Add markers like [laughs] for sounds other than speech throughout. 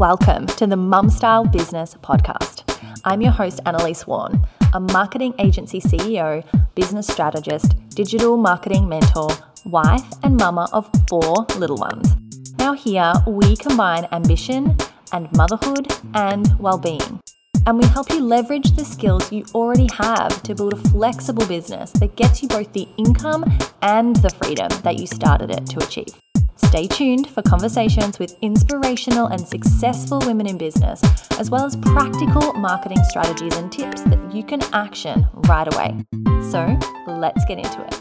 welcome to the Mum Style Business Podcast. I'm your host, Annalise Warren, a marketing agency CEO, business strategist, digital marketing mentor, wife, and mama of four little ones. Now, here we combine ambition and motherhood and well being. And we help you leverage the skills you already have to build a flexible business that gets you both the income and the freedom that you started it to achieve. Stay tuned for conversations with inspirational and successful women in business, as well as practical marketing strategies and tips that you can action right away. So let's get into it.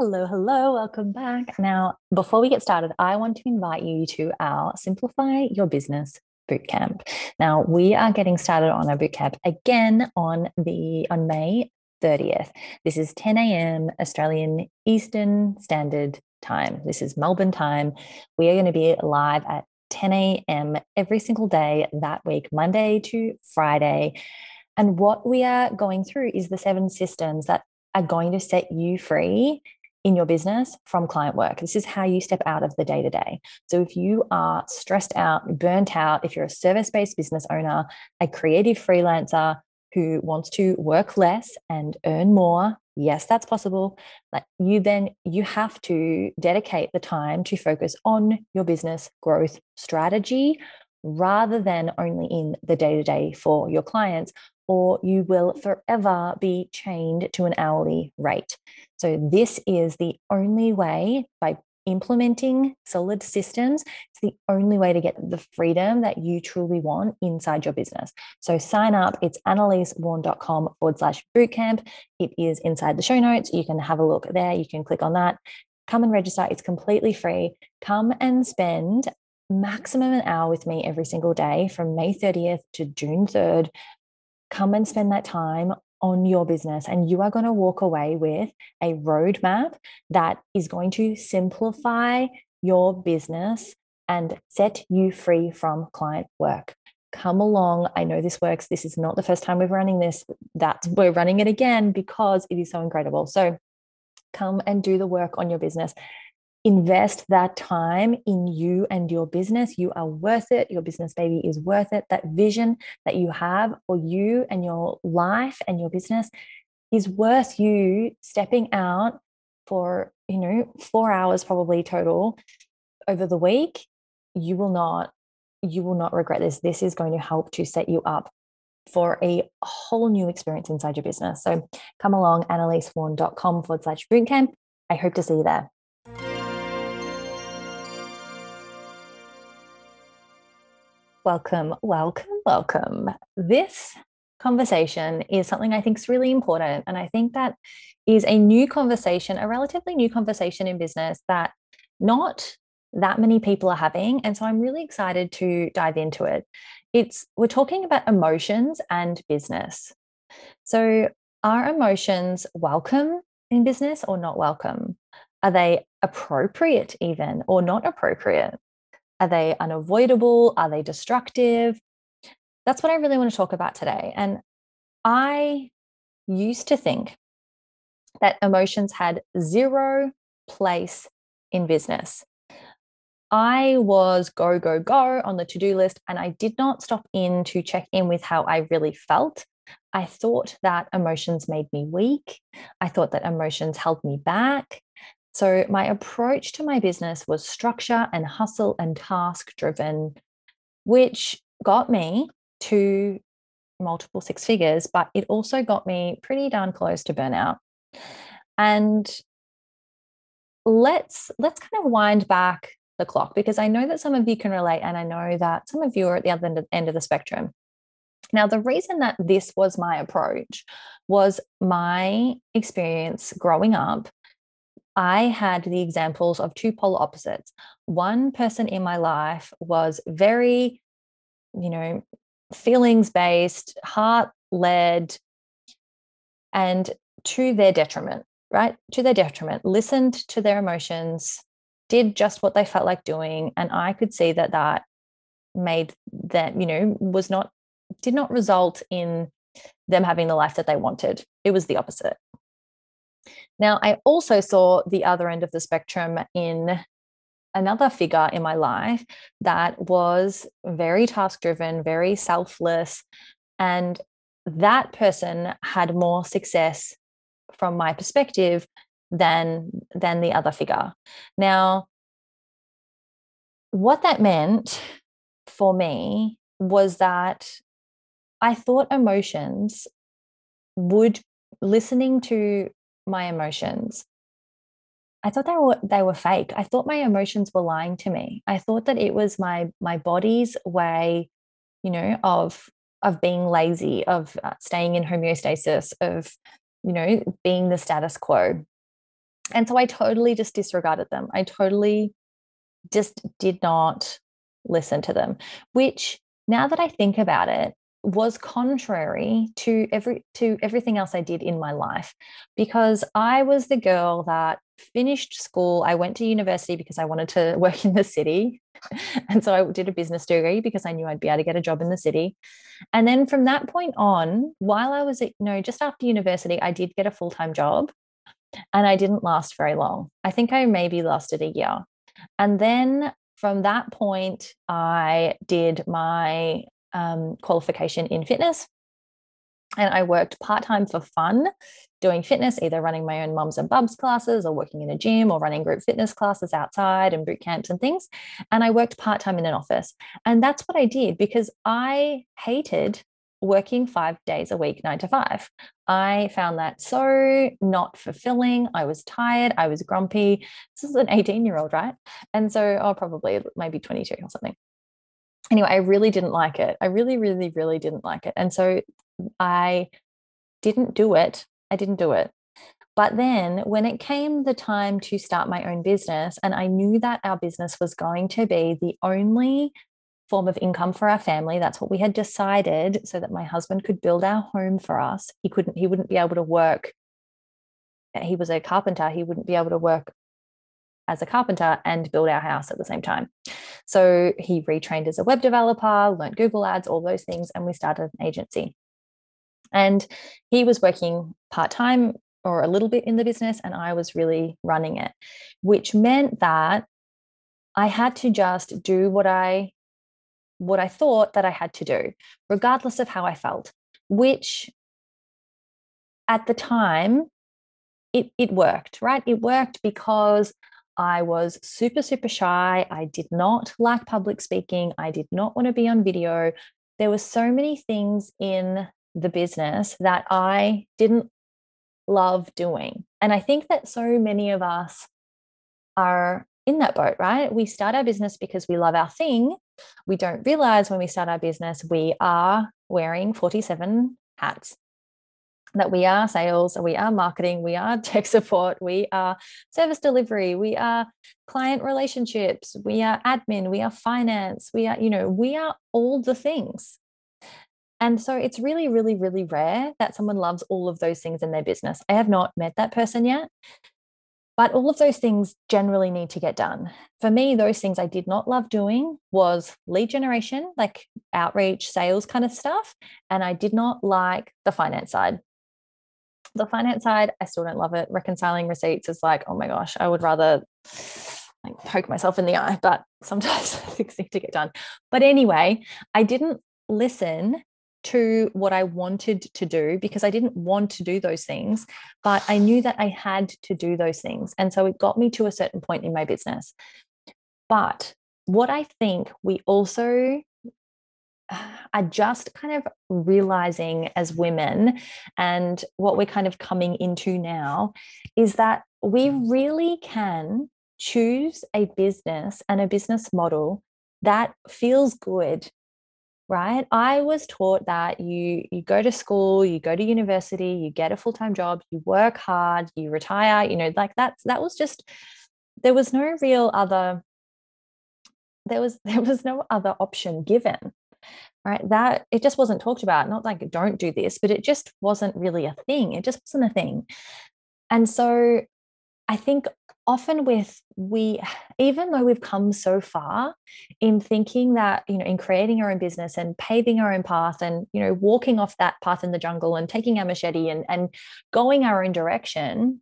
Hello, hello, welcome back. Now, before we get started, I want to invite you to our Simplify Your Business bootcamp. Now, we are getting started on our bootcamp again on the on May 30th. This is 10 a.m. Australian Eastern Standard Time. This is Melbourne time. We are going to be live at 10 a.m. every single day that week, Monday to Friday. And what we are going through is the seven systems that are going to set you free in your business from client work. This is how you step out of the day to day. So, if you are stressed out, burnt out, if you're a service based business owner, a creative freelancer who wants to work less and earn more, yes, that's possible. Like you then you have to dedicate the time to focus on your business growth strategy rather than only in the day to day for your clients or you will forever be chained to an hourly rate. So, this is the only way by implementing solid systems. It's the only way to get the freedom that you truly want inside your business. So, sign up. It's annalisewarren.com forward slash bootcamp. It is inside the show notes. You can have a look there. You can click on that. Come and register. It's completely free. Come and spend maximum an hour with me every single day from May 30th to June 3rd come and spend that time on your business and you are going to walk away with a roadmap that is going to simplify your business and set you free from client work. Come along. I know this works. This is not the first time we're running this. That's we're running it again because it is so incredible. So come and do the work on your business invest that time in you and your business. You are worth it. Your business baby is worth it. That vision that you have for you and your life and your business is worth you stepping out for, you know, four hours probably total over the week. You will not, you will not regret this. This is going to help to set you up for a whole new experience inside your business. So come along, annalisewarren.com forward slash bootcamp. I hope to see you there. Welcome, welcome, welcome. This conversation is something I think is really important. And I think that is a new conversation, a relatively new conversation in business that not that many people are having. And so I'm really excited to dive into it. It's we're talking about emotions and business. So are emotions welcome in business or not welcome? Are they appropriate even or not appropriate? Are they unavoidable? Are they destructive? That's what I really want to talk about today. And I used to think that emotions had zero place in business. I was go, go, go on the to do list, and I did not stop in to check in with how I really felt. I thought that emotions made me weak. I thought that emotions held me back. So, my approach to my business was structure and hustle and task driven, which got me to multiple six figures, but it also got me pretty darn close to burnout. And let's let's kind of wind back the clock because I know that some of you can relate and I know that some of you are at the other end of, end of the spectrum. Now, the reason that this was my approach was my experience growing up I had the examples of two polar opposites. One person in my life was very, you know, feelings based, heart led, and to their detriment, right? To their detriment, listened to their emotions, did just what they felt like doing. And I could see that that made that, you know, was not, did not result in them having the life that they wanted. It was the opposite. Now, I also saw the other end of the spectrum in another figure in my life that was very task driven, very selfless. And that person had more success from my perspective than than the other figure. Now, what that meant for me was that I thought emotions would listening to my emotions I thought they were they were fake. I thought my emotions were lying to me. I thought that it was my my body's way, you know, of of being lazy, of uh, staying in homeostasis, of you know, being the status quo. And so I totally just disregarded them. I totally just did not listen to them, which now that I think about it, was contrary to every to everything else I did in my life because I was the girl that finished school I went to university because I wanted to [laughs] work in the city and so I did a business degree because I knew I'd be able to get a job in the city. And then from that point on while I was at, you know just after university I did get a full-time job and I didn't last very long. I think I maybe lasted a year. And then from that point I did my um, qualification in fitness. And I worked part time for fun doing fitness, either running my own mums and bubs classes or working in a gym or running group fitness classes outside and boot camps and things. And I worked part time in an office. And that's what I did because I hated working five days a week, nine to five. I found that so not fulfilling. I was tired. I was grumpy. This is an 18 year old, right? And so, oh, probably maybe 22 or something anyway, I really didn't like it. I really, really, really didn't like it. And so I didn't do it. I didn't do it. But then when it came the time to start my own business, and I knew that our business was going to be the only form of income for our family that's what we had decided so that my husband could build our home for us he couldn't he wouldn't be able to work he was a carpenter he wouldn't be able to work as a carpenter and build our house at the same time. So he retrained as a web developer, learned Google Ads, all those things, and we started an agency. And he was working part time or a little bit in the business, and I was really running it, which meant that I had to just do what I what I thought that I had to do, regardless of how I felt, which at the time it, it worked, right? It worked because I was super, super shy. I did not like public speaking. I did not want to be on video. There were so many things in the business that I didn't love doing. And I think that so many of us are in that boat, right? We start our business because we love our thing. We don't realize when we start our business, we are wearing 47 hats that we are sales, we are marketing, we are [laughs] tech support, we are service delivery, we are client relationships, we are admin, we are finance, we are, you know, we are all the things. And so it's really, really, really rare that someone loves all of those things in their business. I have not met that person yet, but all of those things generally need to get done. For me, those things I did not love doing was lead generation, like outreach, sales kind of stuff. And I did not like the finance side the finance side, I still don't love it. Reconciling receipts is like, oh my gosh, I would rather like poke myself in the eye, but [laughs] sometimes things need to get done. But anyway, I didn't listen to what I wanted to do because I didn't want to do those things, but I knew that I had to do those things. And so it got me to a certain point in my business. But what I think we also [sighs] are just kind of realizing as women and what we're kind of coming into now is that we really can choose a business and a business model that feels good right? I was taught that you you go to school you go to university you get a full-time job you work hard you retire you know like that's that was just there was no real other there was [laughs] there was no other option given right? That it just wasn't talked about not like don't do this but it just wasn't really a thing it just wasn't a thing. And so i think often with we [sighs] even though we've come so far in thinking that you know in creating our own business and paving our own path and you know walking off that path in the jungle and taking our machete and and going our own direction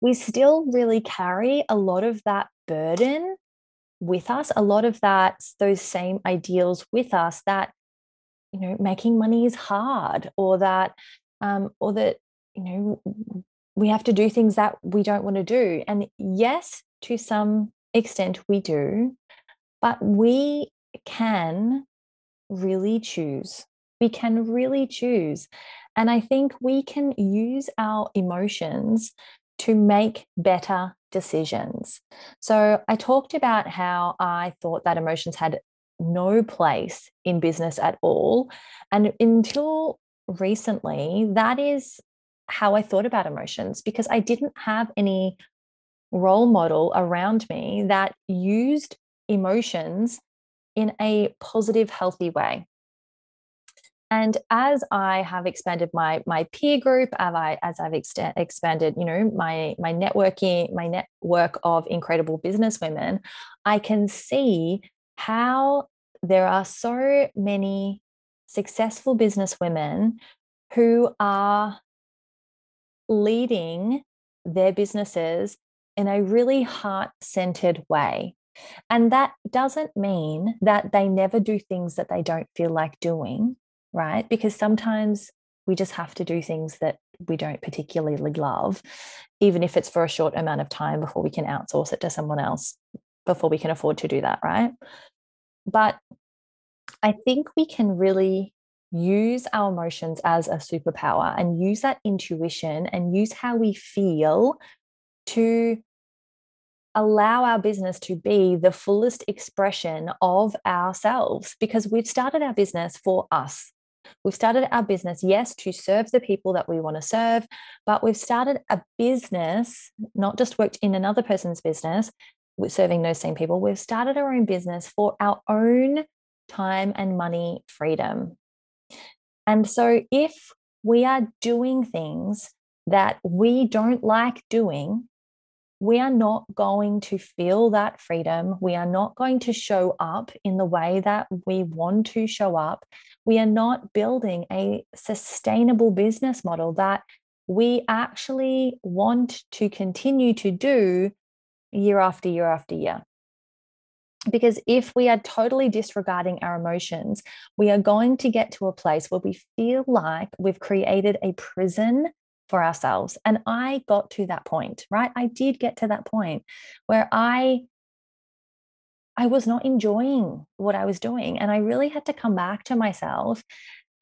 we still really carry a lot of that burden with us, a lot of that, those same ideals with us that, you know, making money is hard or that, um, or that, you know, we have to do things that we don't want to do. And yes, to some extent we do, but we can really choose. We can really choose. And I think we can use our emotions to make better decisions. So I talked about how I thought that emotions had no place in business at all. And until recently, that is how I thought about emotions because I didn't have any role model around me that used emotions in a positive, healthy way. And as I have expanded my my peer group, as I as I've ex- expanded, you know, my my networking, my network of incredible business women, I can see how there are so many successful business women who are leading their businesses in a really heart centered way. And that doesn't mean that they never do things that they don't feel like doing, right? Because sometimes we just have to do things that we don't particularly love, even if it's for a short amount of time before we can outsource it to someone else, before we can afford to do that, right? But I think we can really use our emotions as a superpower and use that intuition and use how we feel to allow our business to be the fullest expression of ourselves because we've started our business for us. We've started our business, yes, to serve the people that we want to serve, but we've started a business, not just worked in another person's business, serving those same people. We've started our own business for our own time and money freedom. And so if we are doing things that we don't like doing, we are not going to feel that freedom. We are not going to show up in the way that we want to show up. We are not building a sustainable business model that we actually want to continue to do year after year after year. Because if we are totally disregarding our emotions, we are going to get to a place where we feel like we've created a prison for ourselves. And I got to that point, right? I did get to that point where I I was not enjoying what I was doing and I really had to come back to myself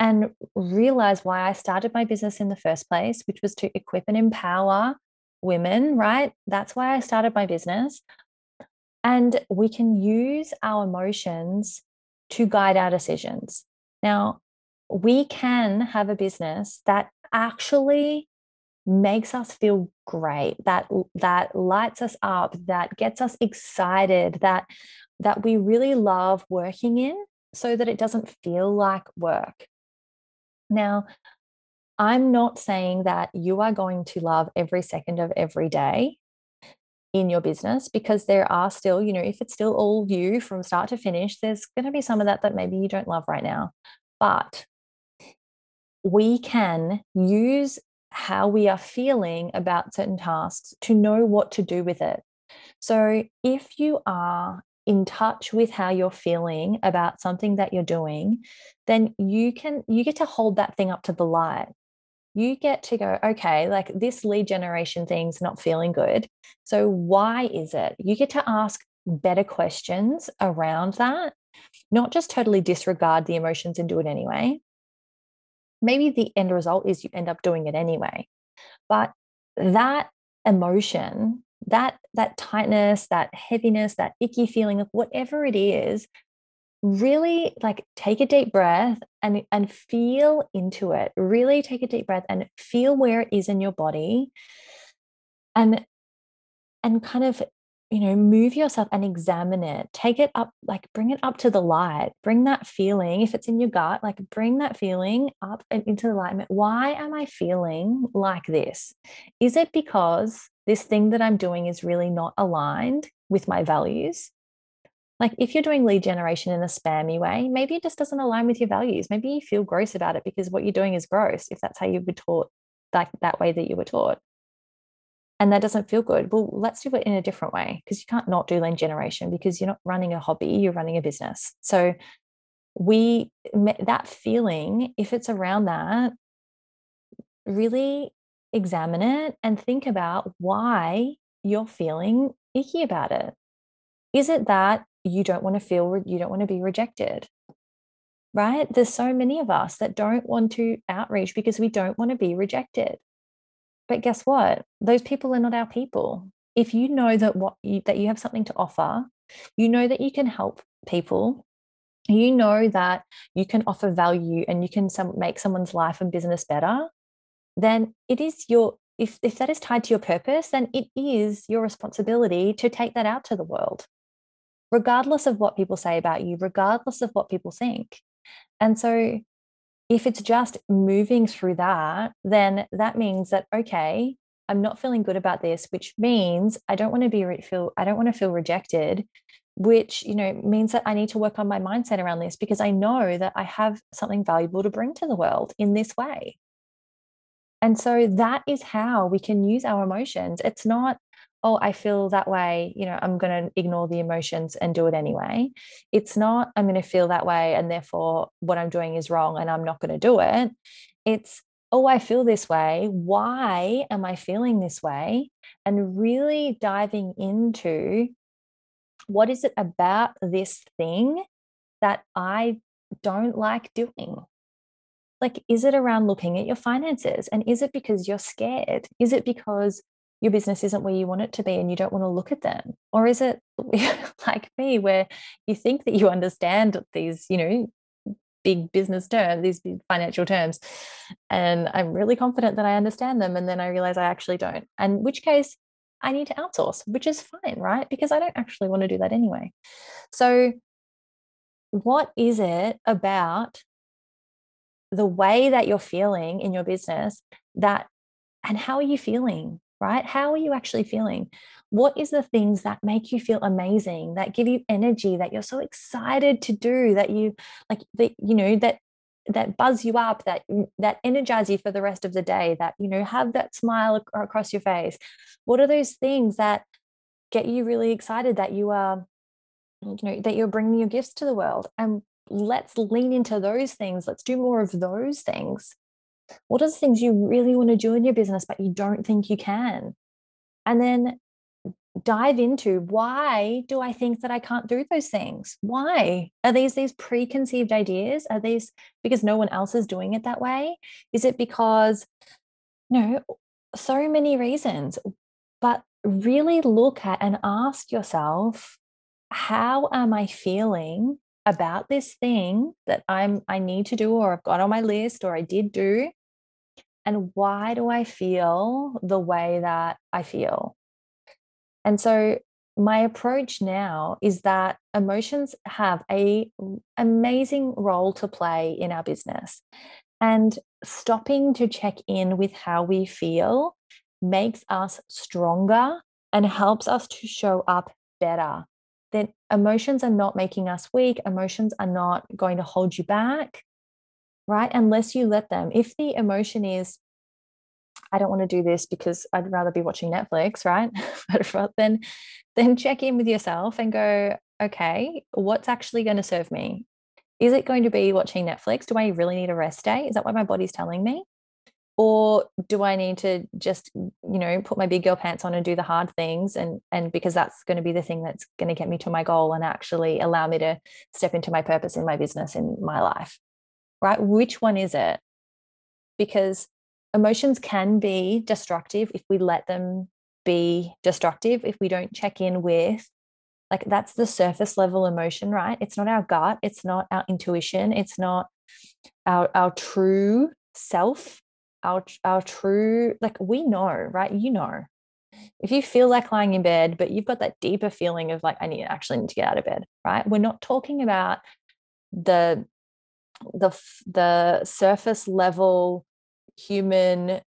and realize why I started my business in the first place, which was to equip and empower women, right? That's why I started my business. And we can use our emotions to guide our decisions. Now, we can have a business that actually makes us feel great that that lights us up that gets us excited that that we really love working in so that it doesn't feel like work. Now i'm not saying that you are going to love every second of every day in your business because there are still you know if it's still all you from start to finish there's going to be some of that that maybe you don't love right now. But we can use how we are feeling about certain tasks to know what to do with it. So if you are in touch with how you're feeling about something that you're doing, then you can you get to hold that thing up to the light. You get to go, okay, like this lead generation thing's not feeling good. So why is it? You get to ask better questions around that, not just totally disregard the emotions and do it anyway maybe the end result is you end up doing it anyway. But that emotion that that tightness that heaviness that icky feeling of whatever it is really like take a deep breath and and feel into it. Really take a deep breath and feel where it is in your body. And and kind of you know, move yourself and examine it. Take it up, like bring it up to the light. Bring that feeling, if it's in your gut, like bring that feeling up and into the light. Why am I feeling like this? Is it because this thing that I'm doing is really not aligned with my values? Like if you're doing lead generation in a spammy way, maybe it just doesn't align with your values. Maybe you feel gross about it because what you're doing is gross, if that's how you were taught, like that way that you were taught and that doesn't feel good. Well, let's do it in a different way because you can't not do lead generation because you're not running a hobby, you're running a business. So we that feeling, if it's around that, really examine it and think about why you're feeling icky about it. Is it that you don't want to feel you don't want to be rejected? Right? There's so many of us that don't want to outreach because we don't want to be rejected. But guess what? Those people are not our people. If you know that what you, that you have something to offer, you know that you can help people, you know that you can offer value and you can some, make someone's life and business better, then it is your if if that is tied to your purpose, then it is your responsibility to take that out to the world, regardless of what people say about you, regardless of what people think. And so if it's just moving through that, then that means that, okay, I'm not feeling good about this, which means I don't want to be re- feel I don't want to feel rejected, which you know means that I need to work on my mindset around this because I know that I have something valuable to bring to the world in this way. And so that is how we can use our emotions. It's not oh, I feel that way, you know, I'm going to ignore the emotions and do it anyway. It's not, I'm going to feel that way and therefore what I'm doing is wrong and I'm not going to do it. It's, oh, I feel this way. Why am I feeling this way? And really diving into what is it about this thing that I don't like doing? Like, is it around looking at your finances? And is it because you're scared? Is it because your business isn't where you want it to be and you don't want to look at them? Or is it [laughs] like me where you think that you understand these you know big business terms these big financial terms and i'm really confident that i understand them and then i realize i actually don't? And which case i need to outsource which is fine right? Because i don't actually want to do that anyway. So what is it about the way that you're feeling in your business that and how are you feeling right? How are you actually feeling? What is the things that make you feel amazing, that give you energy, that you're so excited to do, that you like that, you know, that that buzz you up, that mm, that energize you for the rest of the day, that you know, have that smile across your face. What are those things that get you really excited that you are you know that you're bringing your gifts to the world and let's lean into those things let's do more of those things what are the things you really want to do in your business, but you don't think you can? And then dive into why do I think that I can't do those things? Why are these these preconceived ideas? Are these because no one else is doing it that way? Is it because you no, so many reasons. But really look at and ask yourself, how am I feeling about this thing that I'm I need to do or I've got on my list or I did do and why do I feel the way that I feel? And so my approach now is that emotions have a amazing role to play in our business and stopping to check in with how we feel makes us stronger and helps us to show up better that emotions are not making us weak. Emotions are not going to hold you back, right? Unless you let them. If the emotion is, I don't want to do this because I'd rather be watching Netflix, right? [laughs] then, then check in with yourself and go, okay, what's actually going to serve me? Is it going to be watching Netflix? Do I really need a rest day? Is that what my body's telling me? Or do i need to just you know put my big girl pants on and do the hard things? And and because that's going to be the thing that's going to get me to my goal and actually allow me to step into my purpose in my business in my life right? Which one is it? Because emotions can be destructive if we let them be destructive if we don't check in with like that's the surface level emotion right? It's not our gut it's not our intuition it's not our our true self our our true like we know right? You know. If you feel like lying in bed but you've got that deeper feeling of like i need actually need to get out of bed right? We're not talking about the the the surface level human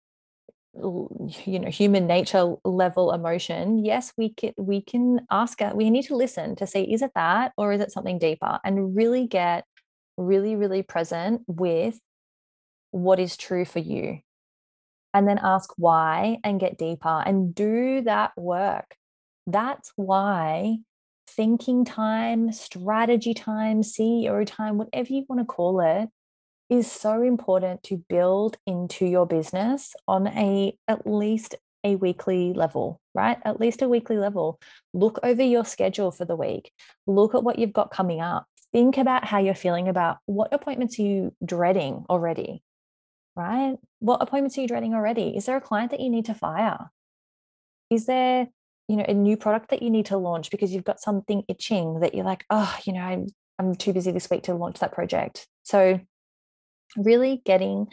you know human nature level emotion. Yes we can we can ask we need to listen to see is it that or is it something deeper? And really get really really present with what is true for you and then ask why and get deeper and do that work. That's why thinking time, strategy time, CEO time, whatever you want to call it, is so important to build into your business on a at least a weekly level, right? At least a weekly level. Look over your schedule for the week. Look at what you've got coming up. Think about how you're feeling about what appointments are you dreading already, right? What appointments are you dreading already? Is there a client that you need to fire? Is there, you know, a new product that you need to launch because you've got something itching that you're like, oh, you know, I'm I'm too busy this week to launch that project. So really getting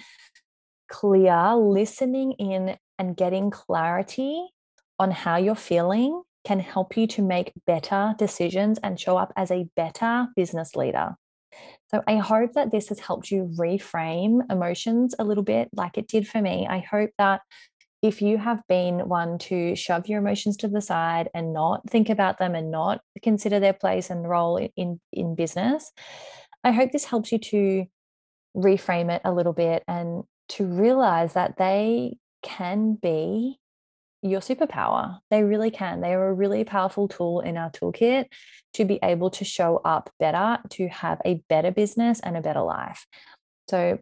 clear, listening in and getting clarity on how you're feeling can help you to make better decisions and show up as a better business leader. So, I hope that this has helped you reframe emotions a little bit like it did for me. I hope that if you have been one to shove your emotions to the side and not think about them and not consider their place and role in, in business, I hope this helps you to reframe it a little bit and to realize that they can be your superpower. They really can. They are a really powerful tool in our toolkit to be able to show up better, to have a better business and a better life. So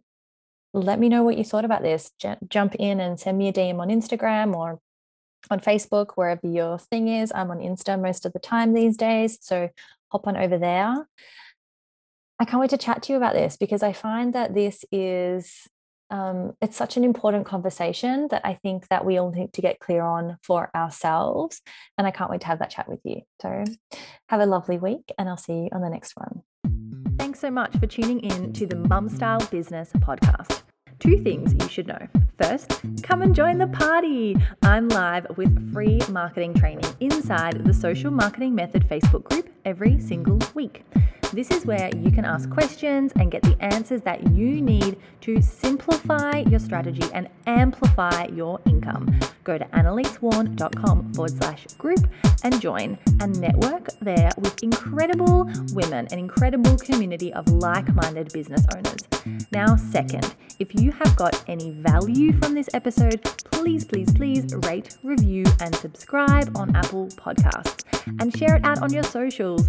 let me know what you thought about this. J- jump in and send me a DM on Instagram or on Facebook, wherever your thing is. I'm on Insta most of the time these days. So hop on over there. I can't wait to chat to you about this because I find that this is um, it's such an important conversation that I think that we all need to get clear on for ourselves. And I can't wait to have that chat with you. So have a lovely week and I'll see you on the next one. Thanks so much for tuning in to the Mum Style Business Podcast. Two things you should know. First, come and join the party. I'm live with free marketing training inside the Social Marketing Method Facebook group every single week. This is where you can ask questions and get the answers that you need to simplify your strategy and amplify your income. Go to annalisewarren.com forward slash group and join and network there with incredible women, an incredible community of like minded business owners. Now, second, if you have got any value from this episode, please, please, please rate, review, and subscribe on Apple Podcasts and share it out on your socials.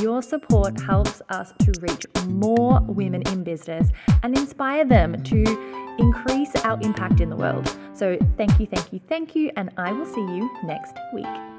Your support helps us to reach more women in business and inspire them to increase our impact in the world. So, thank you, thank you, thank you, and I will see you next week.